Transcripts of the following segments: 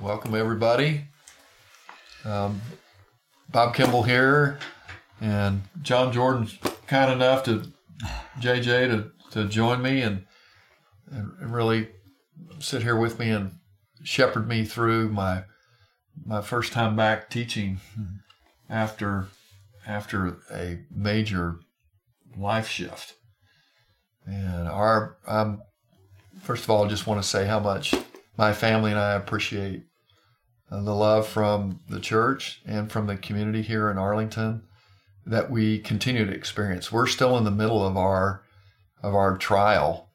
welcome everybody. Um, Bob Kembel here, and John Jordan's kind enough to JJ to, to join me and, and really sit here with me and shepherd me through my my first time back teaching after after a major life shift. And our um, first of all, I just want to say how much my family and I appreciate uh, the love from the church and from the community here in Arlington that we continue to experience. We're still in the middle of our of our trial,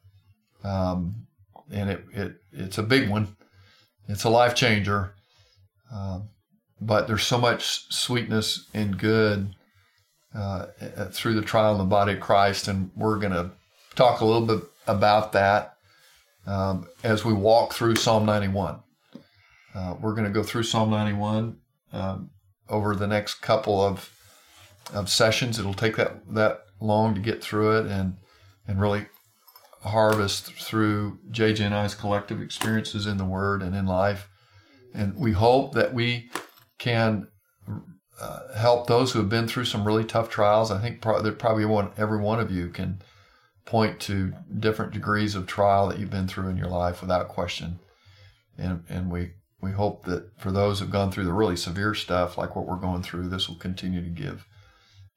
um, and it, it it's a big one. It's a life changer, um, but there's so much sweetness and good uh, through the trial in the body of Christ, and we're going to talk a little bit about that um, as we walk through Psalm 91. Uh, we're going to go through Psalm 91 um, over the next couple of of sessions. It'll take that that long to get through it and and really harvest through JJ and I's collective experiences in the Word and in life. And we hope that we can uh, help those who have been through some really tough trials. I think pro- probably one, every one of you can point to different degrees of trial that you've been through in your life without question. And, and we, we hope that for those who've gone through the really severe stuff, like what we're going through, this will continue to give,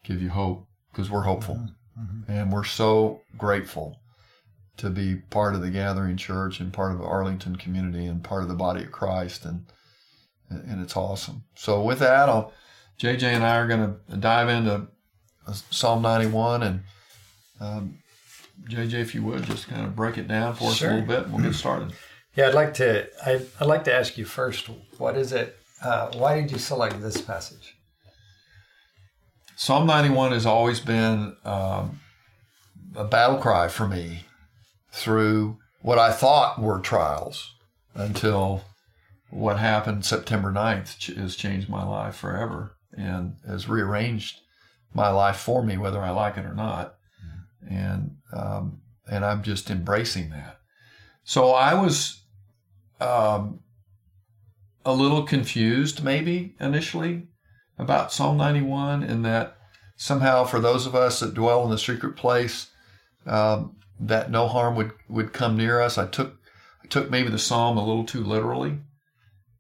give you hope because we're hopeful Mm-hmm. and we're so grateful to be part of the gathering church and part of the Arlington community and part of the body of Christ and and it's awesome. So with that, I'll, JJ and I are going to dive into Psalm 91 and um, JJ, if you would, just kind of break it down for us Sure. a little bit, and we'll get started. Yeah, I'd like to. I'd, I'd like to ask you first. What is it? Uh, why did you select this passage? Psalm 91 has always been um, a battle cry for me through what I thought were trials until what happened September 9th has changed my life forever and has rearranged my life for me, whether I like it or not. And, um, and I'm just embracing that. So I was um, a little confused, maybe initially, about Psalm 91 in that somehow for those of us that dwell in the secret place, um, that no harm would, would come near us. I took I took maybe the psalm a little too literally,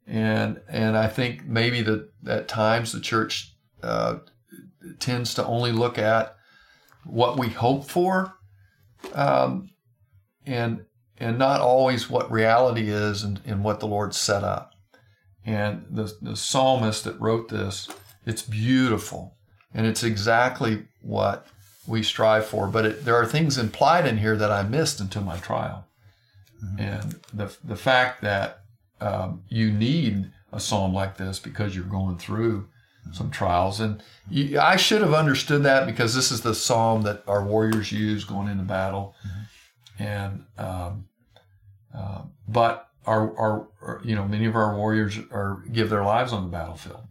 and and I think maybe that at times the church uh, tends to only look at what we hope for, um, and and not always what reality is and, and what the Lord set up. And the the psalmist that wrote this it's beautiful, and it's exactly what we strive for. But it, there are things implied in here that I missed until my trial, and the the fact that um, you need a psalm like this because you're going through some trials, and you, I should have understood that because this is the psalm that our warriors use going into battle, and um, uh, but our, our, our you know many of our warriors are give their lives on the battlefield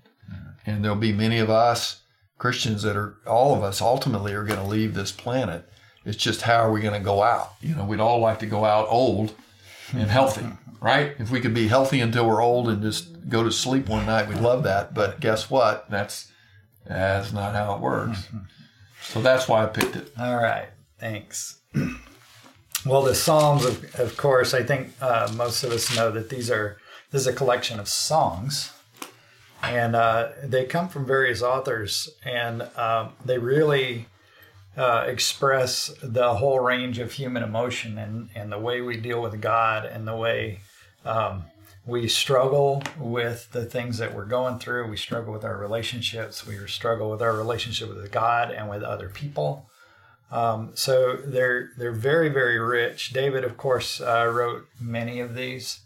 and there'll be many of us Christians that are all of us ultimately are going to leave this planet. It's just how are we going to go out? You know, we'd all like to go out old and healthy, right? If we could be healthy until we're old and just go to sleep one night, we'd love that. But guess what? That's that's not how it works. So that's why I picked it. All right, thanks. Well, the Psalms, of, of course, I think uh, most of us know that these are this is a collection of songs, and uh, they come from various authors, and um, they really uh, express the whole range of human emotion and, and the way we deal with God and the way um, we struggle with the things that we're going through. We struggle with our relationships. We struggle with our relationship with God and with other people. Um, so they're they're very very rich. David, of course, uh, wrote many of these.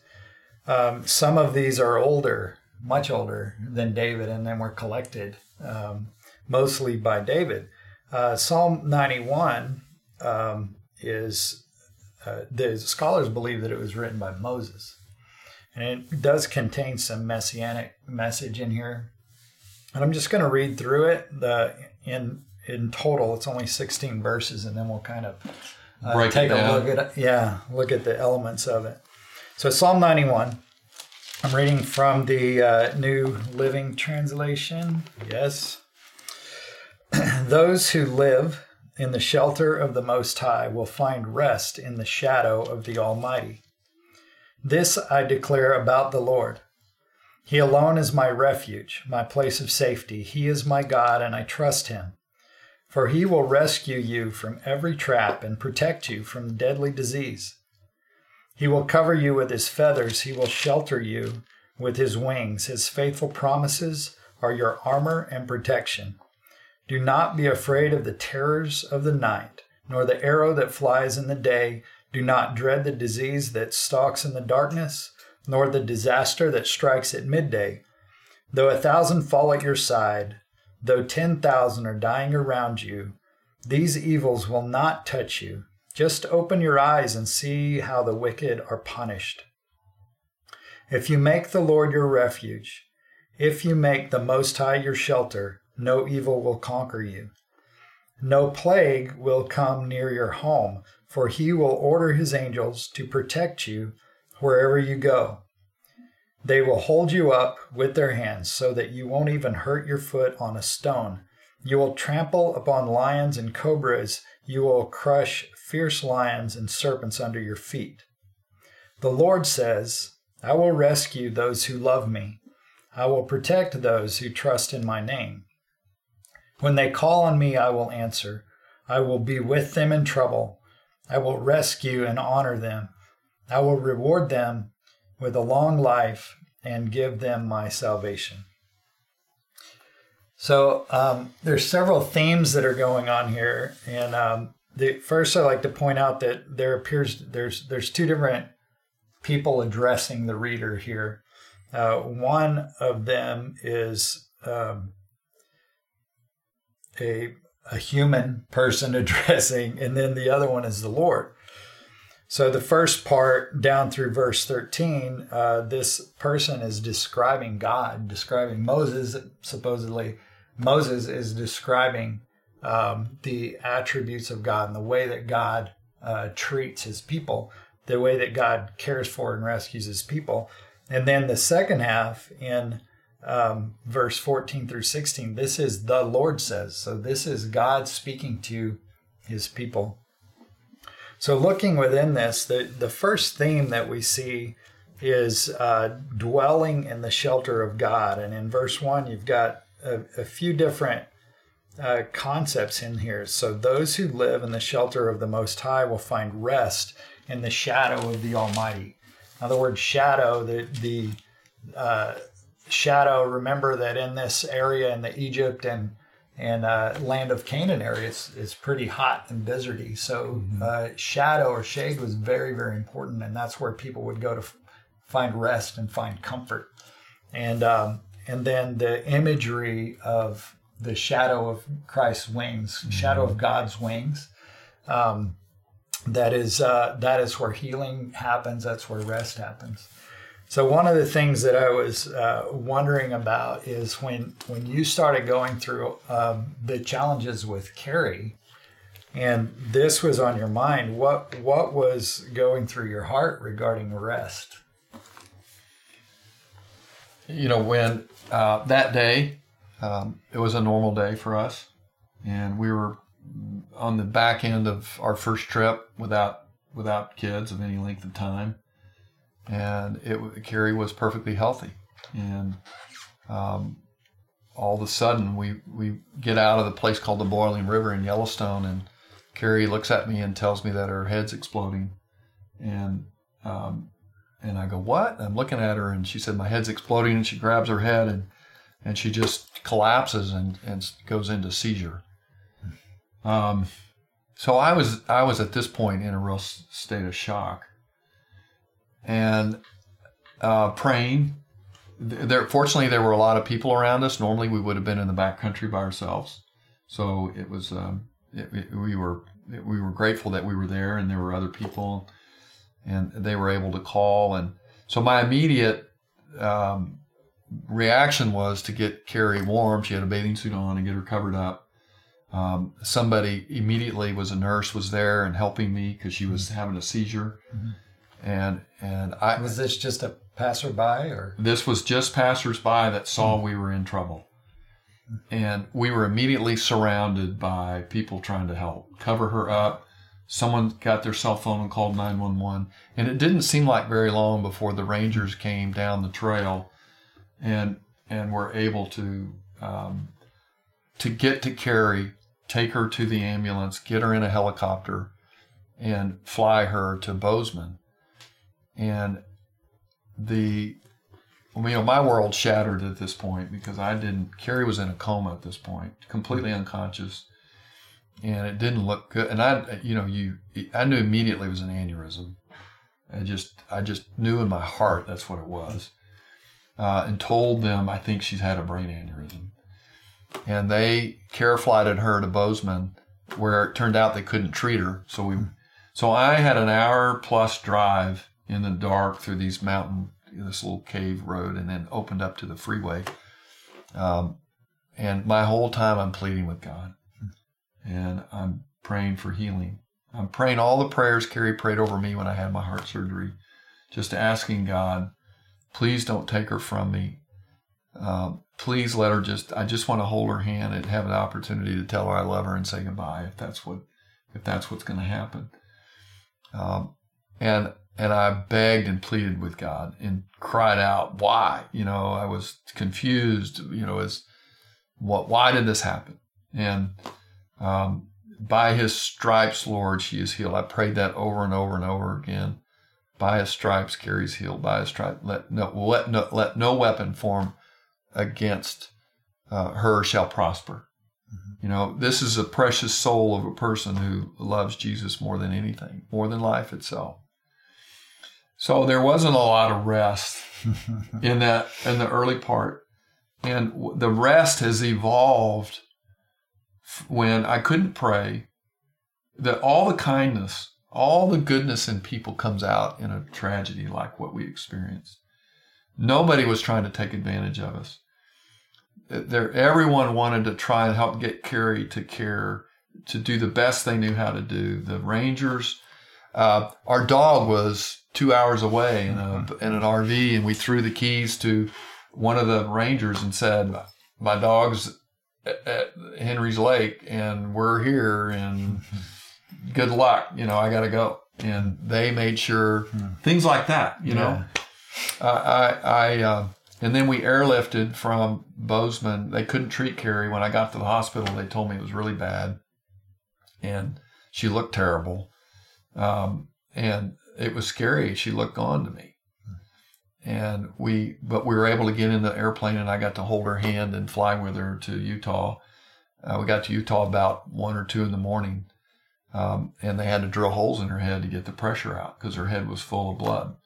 Um, some of these are older, much older than David, and then were collected um, mostly by David. Uh, Psalm 91 um, is uh, the scholars believe that it was written by Moses, and it does contain some messianic message in here. And I'm just going to read through it. The in in total, it's only 16 verses, and then we'll kind of uh, take a look at yeah, look at the elements of it. So Psalm 91. I'm reading from the uh, New Living Translation. Yes. Those who live in the shelter of the Most High will find rest in the shadow of the Almighty. This I declare about the Lord. He alone is my refuge, my place of safety. He is my God, and I trust him. For he will rescue you from every trap and protect you from deadly disease. He will cover you with his feathers, he will shelter you with his wings. His faithful promises are your armor and protection. Do not be afraid of the terrors of the night, nor the arrow that flies in the day. Do not dread the disease that stalks in the darkness, nor the disaster that strikes at midday. Though a thousand fall at your side, though ten thousand are dying around you, these evils will not touch you. Just open your eyes and see how the wicked are punished. If you make the Lord your refuge, if you make the Most High your shelter, no evil will conquer you. No plague will come near your home, for he will order his angels to protect you wherever you go. They will hold you up with their hands so that you won't even hurt your foot on a stone. You will trample upon lions and cobras. You will crush fierce lions and serpents under your feet. The Lord says, I will rescue those who love me. I will protect those who trust in my name. When they call on me, I will answer. I will be with them in trouble. I will rescue and honor them. I will reward them with a long life and give them my salvation. So um, there's several themes that are going on here, and um, the first I like to point out that there appears there's there's two different people addressing the reader here. Uh, one of them is um, a, a human person addressing, and then the other one is the Lord. So the first part down through verse 13, uh, this person is describing God, describing Moses. Supposedly, Moses is describing um, the attributes of God and the way that God uh, treats his people, the way that God cares for and rescues his people. And then the second half in um, verse 14 through 16, this is the Lord says. So this is God speaking to his people. So looking within this, the, the first theme that we see is uh, dwelling in the shelter of God. And in verse 1, you've got a, a few different uh, concepts in here. So those who live in the shelter of the Most High will find rest in the shadow of the Almighty. In other words, shadow, the, the uh, shadow. Remember that in this area in the Egypt and and uh, land of Canaan area, it's, it's pretty hot and deserty. So mm-hmm. uh, shadow or shade was very very important, and that's where people would go to f- find rest and find comfort. And um, and then the imagery of the shadow of Christ's wings, mm-hmm. shadow of God's wings. Um, that is uh, that is where healing happens. That's where rest happens. So one of the things that I was uh, wondering about is when when you started going through um, the challenges with Carrie, and this was on your mind. What what was going through your heart regarding rest? You know, when uh, that day, um, it was a normal day for us, and we were on the back end of our first trip without without kids of any length of time and it Carrie was perfectly healthy, and um, all of a sudden we we get out of the place called the Boiling River in Yellowstone, and Carrie looks at me and tells me that her head's exploding, and um, and I go what? I'm looking at her, and she said my head's exploding, and she grabs her head and and she just collapses and and goes into seizure. Um, so I was I was at this point in a real state of shock and uh, praying. There, fortunately, there were a lot of people around us. Normally, we would have been in the back country by ourselves. So it was, um, it, it, we were, it, we were grateful that we were there, and there were other people, and they were able to call. And so my immediate um, reaction was to get Carrie warm. She had a bathing suit on and get her covered up. Um, somebody immediately was a nurse was there and helping me because she was having a seizure. Mm-hmm and and I Was this just a passerby or? this was just passersby that saw we were in trouble. And we were immediately surrounded by people trying to help cover her up. Someone got their cell phone and called 911. And it didn't seem like very long before the Rangers came down the trail and and were able to um, to get to Carrie, take her to the ambulance, get her in a helicopter, and fly her to Bozeman. And the you know, my world shattered at this point because I didn't. Carrie was in a coma at this point, completely unconscious, and it didn't look good. And I, you know, you, I knew immediately it was an aneurysm. I just, I just knew in my heart that's what it was, uh, and told them I think she's had a brain aneurysm, and they care flighted her to Bozeman, where it turned out they couldn't treat her. So we, so I had an hour plus drive in the dark through these mountain this little cave road and then opened up to the freeway. Um, and my whole time I'm pleading with God and I'm praying for healing. I'm praying all the prayers Carrie prayed over me when I had my heart surgery, just asking God, please don't take her from me. Um, please let her just, I just want to hold her hand and have an opportunity to tell her I love her and say goodbye if that's what, if that's what's going to happen. Um, and and I begged and pleaded with God and cried out, "Why?" You know, I was confused. You know, as what? Why did this happen? And um, by His stripes, Lord, she is healed. I prayed that over and over and over again. By His stripes, Carrie's healed. By His stripes, let no let no let no weapon form against uh, her shall prosper. You know, this is a precious soul of a person who loves Jesus more than anything, more than life itself. So there wasn't a lot of rest in that in the early part, and the rest has evolved when I couldn't pray. That all the kindness, all the goodness in people comes out in a tragedy like what we experienced. Nobody was trying to take advantage of us. There, everyone wanted to try and help get Carrie to care, to do the best they knew how to do. The Rangers, uh, our dog was two hours away in, a, in an RV, and we threw the keys to one of the rangers and said, "My dog's at, at Henry's Lake, and we're here, and good luck. You know, I got to go." And they made sure things like that. You know, uh, I, I, uh, and then we airlifted from Bozeman. They couldn't treat Carrie when I got to the hospital. They told me it was really bad, and she looked terrible. Um, and it was scary. She looked on to me. And we, but we were able to get in the airplane and I got to hold her hand and fly with her to Utah. Uh, we got to Utah about one or two in the morning. Um, and they had to drill holes in her head to get the pressure out because her head was full of blood.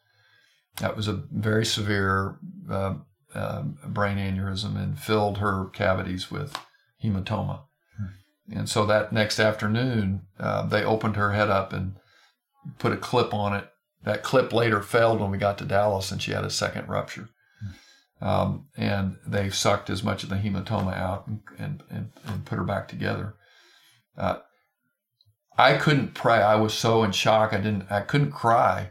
That was a very severe uh, uh, brain aneurysm and filled her cavities with hematoma. Hmm. And so that next afternoon, uh, they opened her head up and put a clip on it. That clip later failed when we got to Dallas, and she had a second rupture. Um, and they sucked as much of the hematoma out and, and, and, and put her back together. Uh, I couldn't pray. I was so in shock. I didn't. I couldn't cry.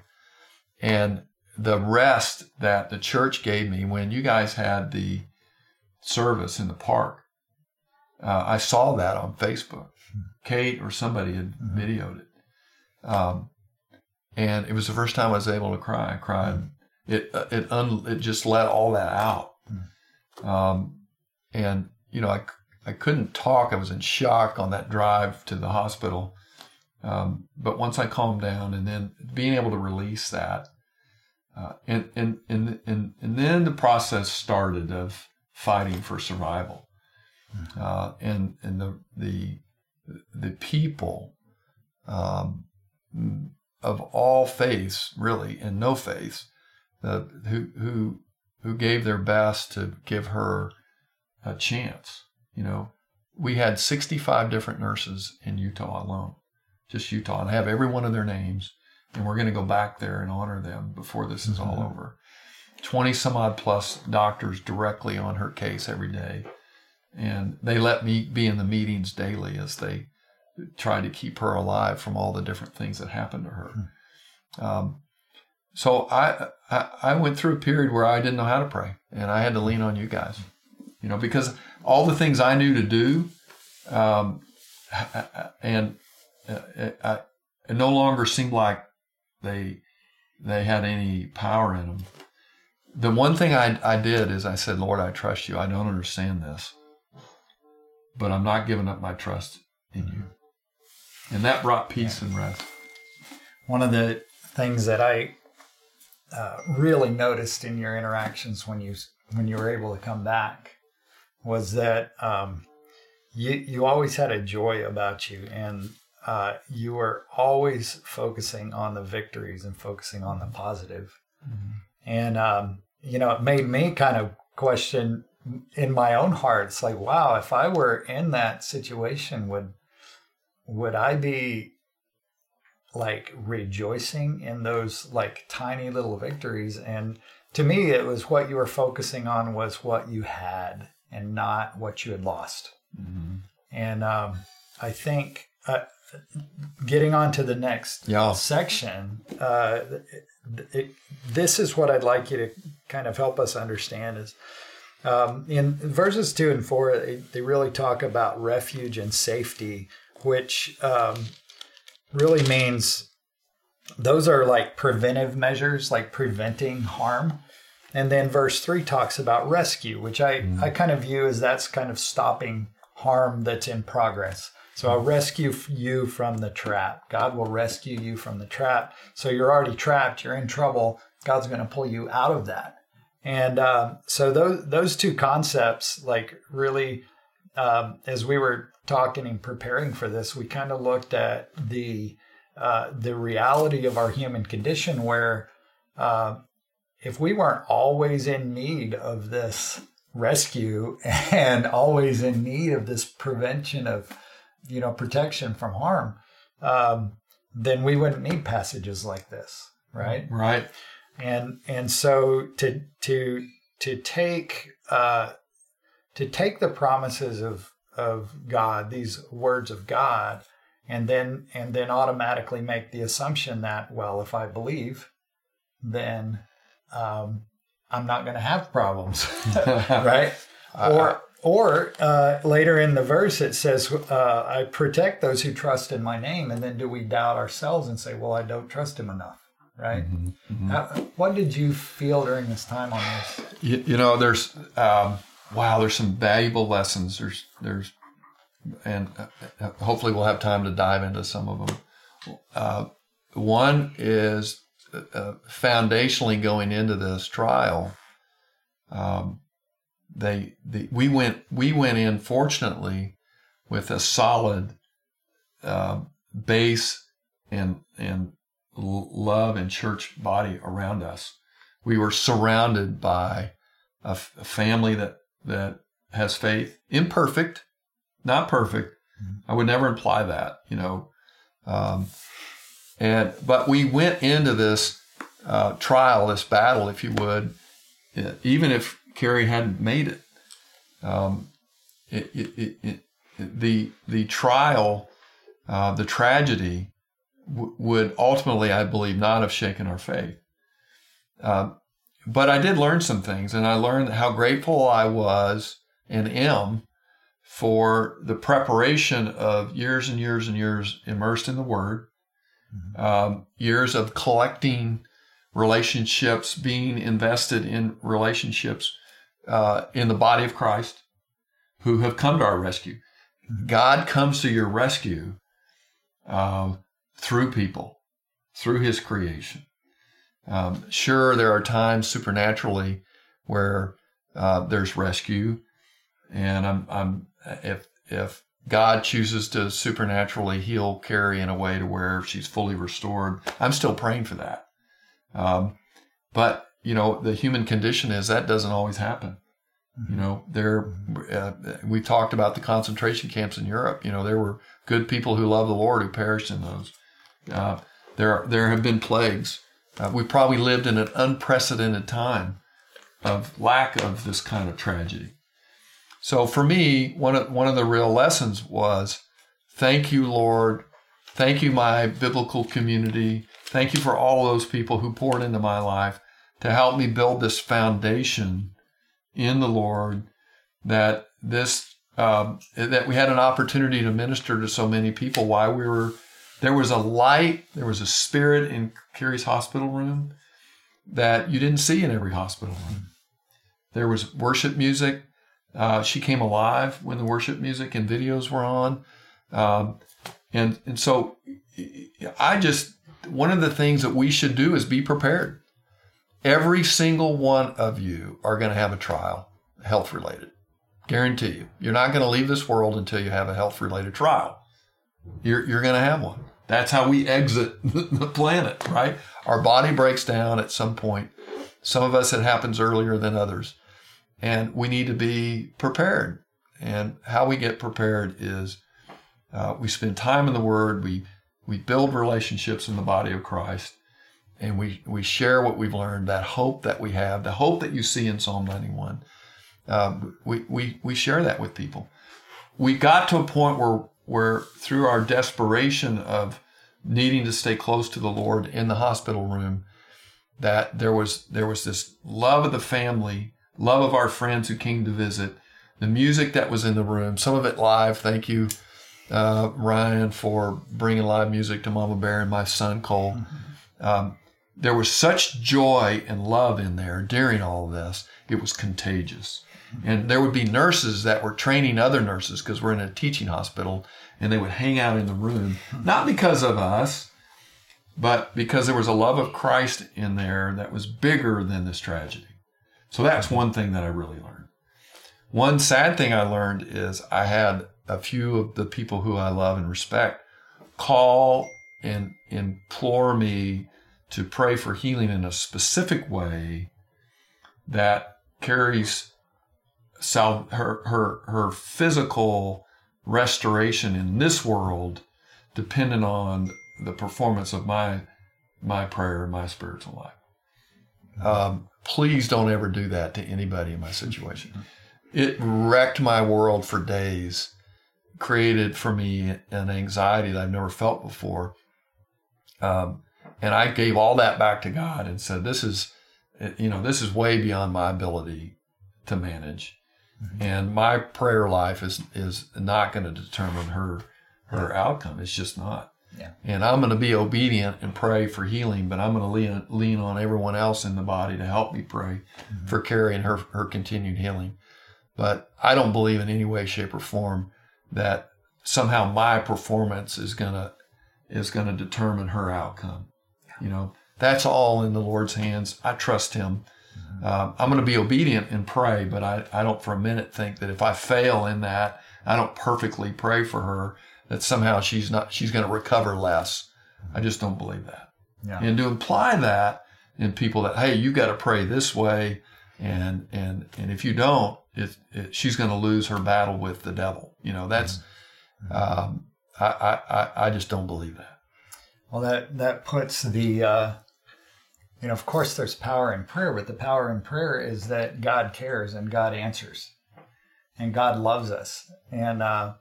And the rest that the church gave me when you guys had the service in the park, uh, I saw that on Facebook. Kate or somebody had videoed it. Um, and it was the first time I was able to cry. I cried. Mm. It it un, it just let all that out. Mm. Um, and you know, I I couldn't talk. I was in shock on that drive to the hospital. Um, but once I calmed down, and then being able to release that, uh, and, and and and and then the process started of fighting for survival, mm. uh, and and the the the people. Um, of all faiths, really, and no faiths, uh, who who who gave their best to give her a chance. You know, we had 65 different nurses in Utah alone, just Utah, and I have every one of their names, and we're going to go back there and honor them before this is mm-hmm. all over. 20 some odd plus doctors directly on her case every day. And they let me be in the meetings daily as they try to keep her alive from all the different things that happened to her. Hmm. Um, so I, I I went through a period where I didn't know how to pray, and I had to lean on you guys, you know, because all the things I knew to do, um, and uh, I, it no longer seemed like they they had any power in them. The one thing I, I did is I said, Lord, I trust you. I don't understand this, but I'm not giving up my trust in you. And that brought peace and rest. One of the things that I uh, really noticed in your interactions when you when you were able to come back was that um, you you always had a joy about you, and uh, you were always focusing on the victories and focusing on the positive. Mm-hmm. And um, you know, it made me kind of question in my own heart. It's like, wow, if I were in that situation, would would I be like rejoicing in those like tiny little victories? And to me, it was what you were focusing on was what you had and not what you had lost. Mm-hmm. And um, I think uh, getting on to the next yeah. section, uh, it, it, this is what I'd like you to kind of help us understand is um, in verses two and four, they, they, really talk about refuge and safety, which um, really means those are like preventive measures, like preventing harm. And then verse three talks about rescue, which I, mm. I kind of view as that's kind of stopping harm that's in progress. So I'll rescue you from the trap. God will rescue you from the trap. So you're already trapped, you're in trouble. God's going to pull you out of that. And uh, so those those two concepts, like really, um, as we were talking and preparing for this, we kind of looked at the uh, the reality of our human condition, where uh, if we weren't always in need of this rescue and always in need of this prevention of you know protection from harm, um, then we wouldn't need passages like this, right? Right. And and so to to to take uh, to take the promises of of God, these words of God, and then and then automatically make the assumption that well, if I believe, then um, I'm not going to have problems, right? or or uh, later in the verse, it says, uh, I protect those who trust in my name. And then do we doubt ourselves and say, well, I don't trust him enough? Right? Mm-hmm, mm-hmm. How, what did you feel during this time on this? You, you know, there's, um, wow, there's some valuable lessons. There's, there's, and uh, hopefully we'll have time to dive into some of them. Uh, one is uh, foundationally going into this trial. Um, they, the, we went we went in fortunately with a solid uh, base and and love and church body around us. We were surrounded by a, f- a family that that has faith, imperfect, not perfect. Mm-hmm. I would never imply that, you know. Um, and but we went into this uh, trial, this battle, if you would, even if Carrie hadn't made it. Um, it, it, it, the the trial, uh, the tragedy, w- would ultimately, I believe, not have shaken our faith. Uh, but I did learn some things, and I learned how grateful I was and am for the preparation of years and years and years immersed in the Word, mm-hmm. um, years of collecting relationships, being invested in relationships uh, in the body of Christ who have come to our rescue. God comes to your rescue uh, through people, through His creation. Um, sure, there are times supernaturally where uh, there's rescue, and I'm, I'm if if God chooses to supernaturally heal Carrie in a way to where she's fully restored, I'm still praying for that. Um, but you know, the human condition is that doesn't always happen. You know, there uh, we talked about the concentration camps in Europe. You know, there were good people who love the Lord who perished in those. Uh, there, there have been plagues. Uh, we probably lived in an unprecedented time of lack of this kind of tragedy. So for me, one of one of the real lessons was, thank you, Lord, thank you, my biblical community, Thank you for all those people who poured into my life to help me build this foundation in the Lord that this um, that we had an opportunity to minister to so many people while we were there was a light there was a spirit in Carrie's hospital room that you didn't see in every hospital room there was worship music uh, she came alive when the worship music and videos were on um, and and so I just one of the things that we should do is be prepared every single one of you are going to have a trial health related Guarantee you. You're not going to leave this world until you have a health related trial. You're, you're going to have one. That's how we exit the planet, right? Our body breaks down at some point. Some of us, it happens earlier than others. And we need to be prepared. And how we get prepared is uh, we spend time in the Word, we, we build relationships in the body of Christ, and we, we share what we've learned, that hope that we have, the hope that you see in Psalm 91 um, we, we, we share that with people. We got to a point where, where through our desperation of needing to stay close to the Lord in the hospital room, that there was there was this love of the family, love of our friends who came to visit, the music that was in the room, some of it live. Thank you, uh, Ryan, for bringing live music to Mama Bear and my son Cole. Mm-hmm. Um, there was such joy and love in there during all of this. It was contagious. And there would be nurses that were training other nurses because we're in a teaching hospital and they would hang out in the room, not because of us, but because there was a love of Christ in there that was bigger than this tragedy. So that's one thing that I really learned. One sad thing I learned is I had a few of the people who I love and respect call and implore me to pray for healing in a specific way that Carrie's sal- her her her physical restoration in this world dependent on the performance of my my prayer my spiritual life. Um, please don't ever do that to anybody in my situation. It wrecked my world for days, created for me an anxiety that I've never felt before. Um, and I gave all that back to God and said, "This is, you know, this is way beyond my ability to manage." And my prayer life is is not going to determine her her yeah. outcome. It's just not. Yeah. And I'm going to be obedient and pray for healing, but I'm going to lean lean on everyone else in the body to help me pray mm-hmm. for carrying her her continued healing. But I don't believe in any way, shape, or form that somehow my performance is gonna is gonna determine her outcome. Yeah. You know, that's all in the Lord's hands. I trust Him uh, I'm going to be obedient and pray, but I, I don't for a minute think that if I fail in that, I don't perfectly pray for her, that somehow she's not, she's going to recover less. I just don't believe that. Yeah. And to imply that in people that, hey, you got to pray this way. And, and, and if you don't, it, it, she's going to lose her battle with the devil. You know, that's, mm-hmm. um, I, I, I just don't believe that. Well, that, that puts the, uh, you know, of course, there's power in prayer, but the power in prayer is that God cares and God answers, and God loves us. And uh,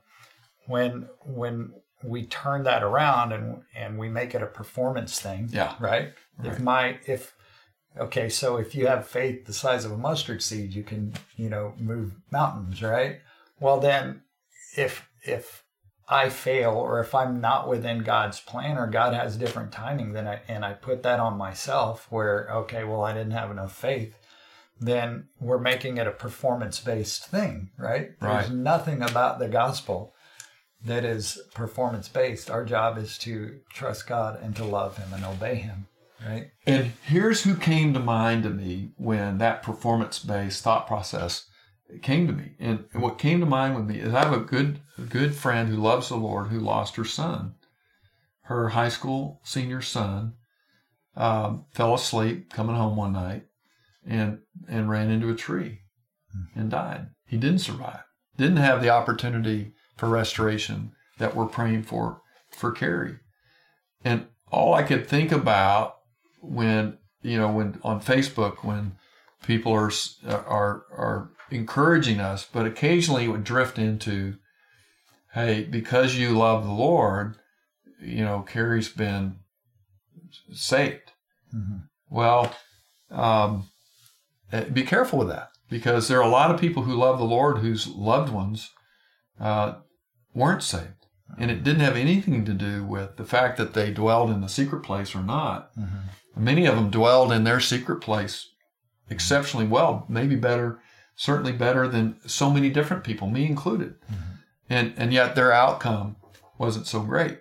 when when we turn that around and and we make it a performance thing, yeah, right? right. If my if okay, so if you have faith the size of a mustard seed, you can you know move mountains, right? Well, then if if I fail or if I'm not within God's plan or God has different timing then I and I put that on myself where okay well I didn't have enough faith then we're making it a performance based thing right? right. there's nothing about the gospel that is performance based our job is to trust God and to love him and obey him right? And here's who came to mind to me when that performance based thought process came to me. And what came to mind with me is I have a good, good friend who loves the Lord who lost her son. Her high school senior son um, fell asleep coming home one night and and ran into a tree and died. He didn't survive. Didn't have the opportunity for restoration that we're praying for for Carrie. And all I could think about when you know when on Facebook when people are are are encouraging us, but occasionally it would drift into, hey, because you love the Lord, you know, Carrie's been saved. Well, um, eh, be careful with that because there are a lot of people who love the Lord whose loved ones uh, weren't saved. And it didn't have anything to do with the fact that they dwelled in the secret place or not. Many of them dwelled in their secret place exceptionally well, maybe better, certainly better than so many different people, me included. And, and yet their outcome wasn't so great.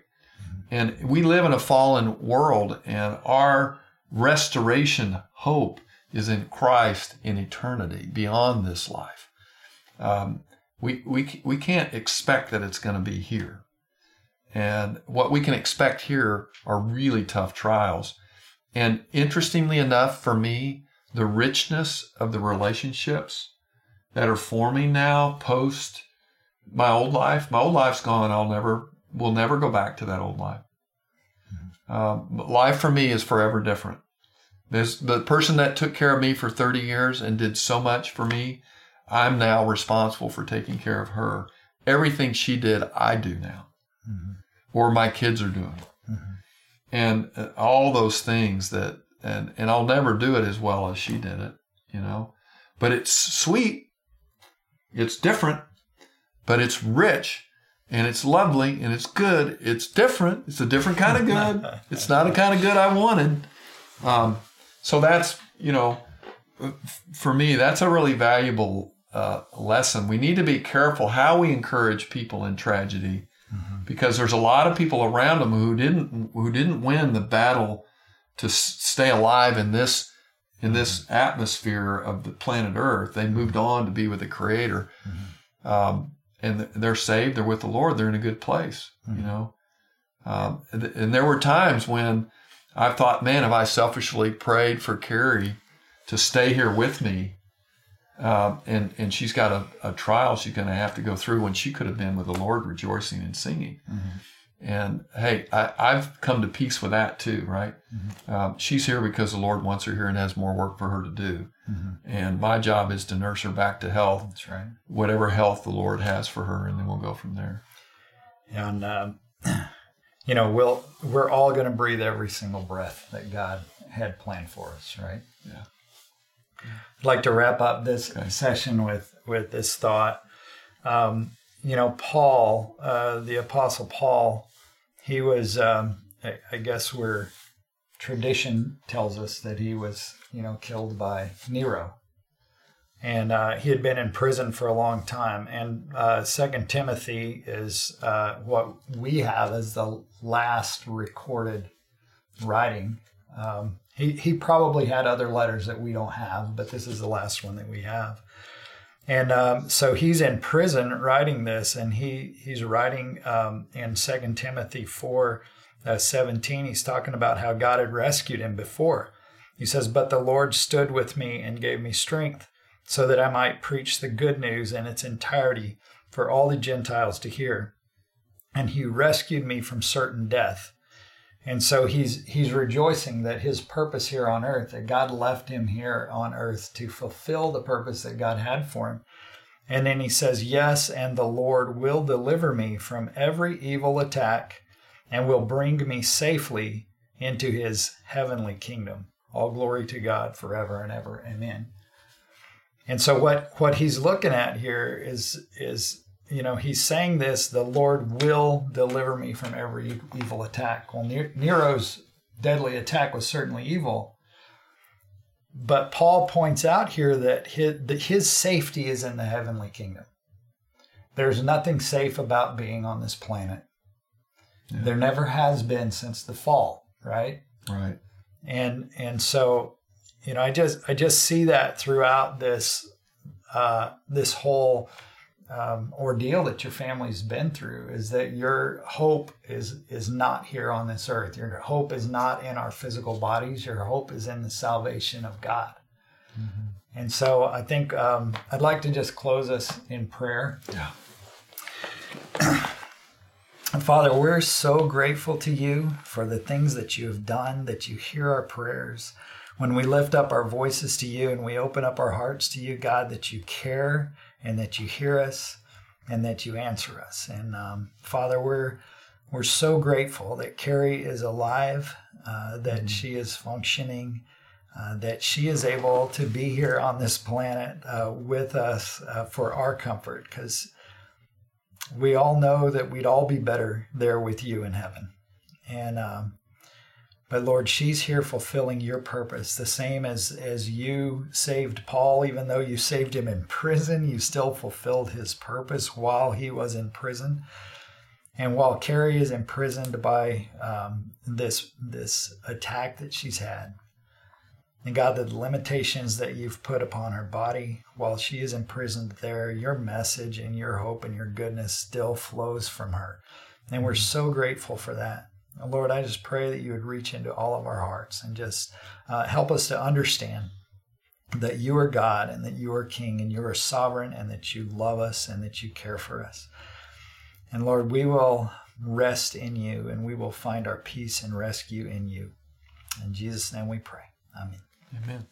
And we live in a fallen world, and our restoration hope is in Christ in eternity beyond this life. Um, we, we, we can't expect that it's going to be here. And what we can expect here are really tough trials. And interestingly enough, for me, the richness of the relationships that are forming now post my old life, my old life's gone. I'll never, will never go back to that old life. Um, but life for me is forever different. There's the person that took care of me for 30 years and did so much for me. I'm now responsible for taking care of her. Everything she did, I do now, or my kids are doing, and uh, all those things that, and and I'll never do it as well as she did it, you know. But it's sweet, it's different, but it's rich, and it's lovely, and it's good. It's different. It's a different kind of good. it's not a kind of good I wanted. Um, so that's you know, for me, that's a really valuable uh, lesson. We need to be careful how we encourage people in tragedy, because there's a lot of people around them who didn't who didn't win the battle to s- stay alive in this in this atmosphere of the planet Earth. They moved on to be with the Creator, um, and they're saved. They're with the Lord. They're in a good place. You know, um, and, and there were times when I thought, man, have I selfishly prayed for Carrie to stay here with me, um, and and she's got a, a trial she's going to have to go through when she could have been with the Lord, rejoicing and singing. And hey, I, I've come to peace with that too, right? Um, she's here because the Lord wants her here and has more work for her to do. And my job is to nurse her back to health, That's right. whatever health the Lord has for her, and then we'll go from there. And um, you know, we'll we're all going to breathe every single breath that God had planned for us, right? Yeah. I'd like to wrap up this Okay. session with with this thought. Um, you know, Paul, uh, the Apostle Paul, he was, um, I, I guess, where tradition tells us that he was, you know, killed by Nero, and uh, he had been in prison for a long time. And uh, Second Timothy is uh, what we have as the last recorded writing. Um, he he probably had other letters that we don't have, but this is the last one that we have. And um, so he's in prison writing this, and he he's writing um, in Second Timothy four uh, seventeen. He's talking about how God had rescued him before. He says, "But the Lord stood with me and gave me strength, so that I might preach the good news in its entirety for all the Gentiles to hear. And He rescued me from certain death." And so he's he's rejoicing that his purpose here on earth, that God left him here on earth to fulfill the purpose that God had for him. And then he says, Yes, and the Lord will deliver me from every evil attack and will bring me safely into his heavenly kingdom. All glory to God forever and ever. Amen. And so what what he's looking at here is is you know, he's saying this, the Lord will deliver me from every evil attack. Well, Nero's deadly attack was certainly evil. But Paul points out here that his, that his safety is in the heavenly kingdom. There's nothing safe about being on this planet. Yeah. There never has been since the fall, right? Right. And and so, you know, I just I just see that throughout this uh, this whole um, ordeal that your family's been through is that your hope is is not here on this earth. Your hope is not in our physical bodies. Your hope is in the salvation of God. And so I think um, I'd like to just close us in prayer. Yeah. Father, we're so grateful to you for the things that you have done, that you hear our prayers. When we lift up our voices to you and we open up our hearts to you, God, that you care and that you hear us and that you answer us. And um, Father, we're we're so grateful that Carrie is alive, uh, that mm-hmm. she is functioning, uh, that she is able to be here on this planet uh, with us uh, for our comfort, because we all know that we'd all be better there with you in heaven. And um, but Lord, she's here fulfilling your purpose, the same as as you saved Paul, even though you saved him in prison, you still fulfilled his purpose while he was in prison. And while Carrie is imprisoned by um, this this attack that she's had, and God, the limitations that you've put upon her body while she is imprisoned there, your message and your hope and your goodness still flows from her. And we're so grateful for that. Lord, I just pray that you would reach into all of our hearts and just uh, help us to understand that you are God and that you are King and you are sovereign and that you love us and that you care for us. And Lord, we will rest in you and we will find our peace and rescue in you. In Jesus' name we pray. Amen. Amen.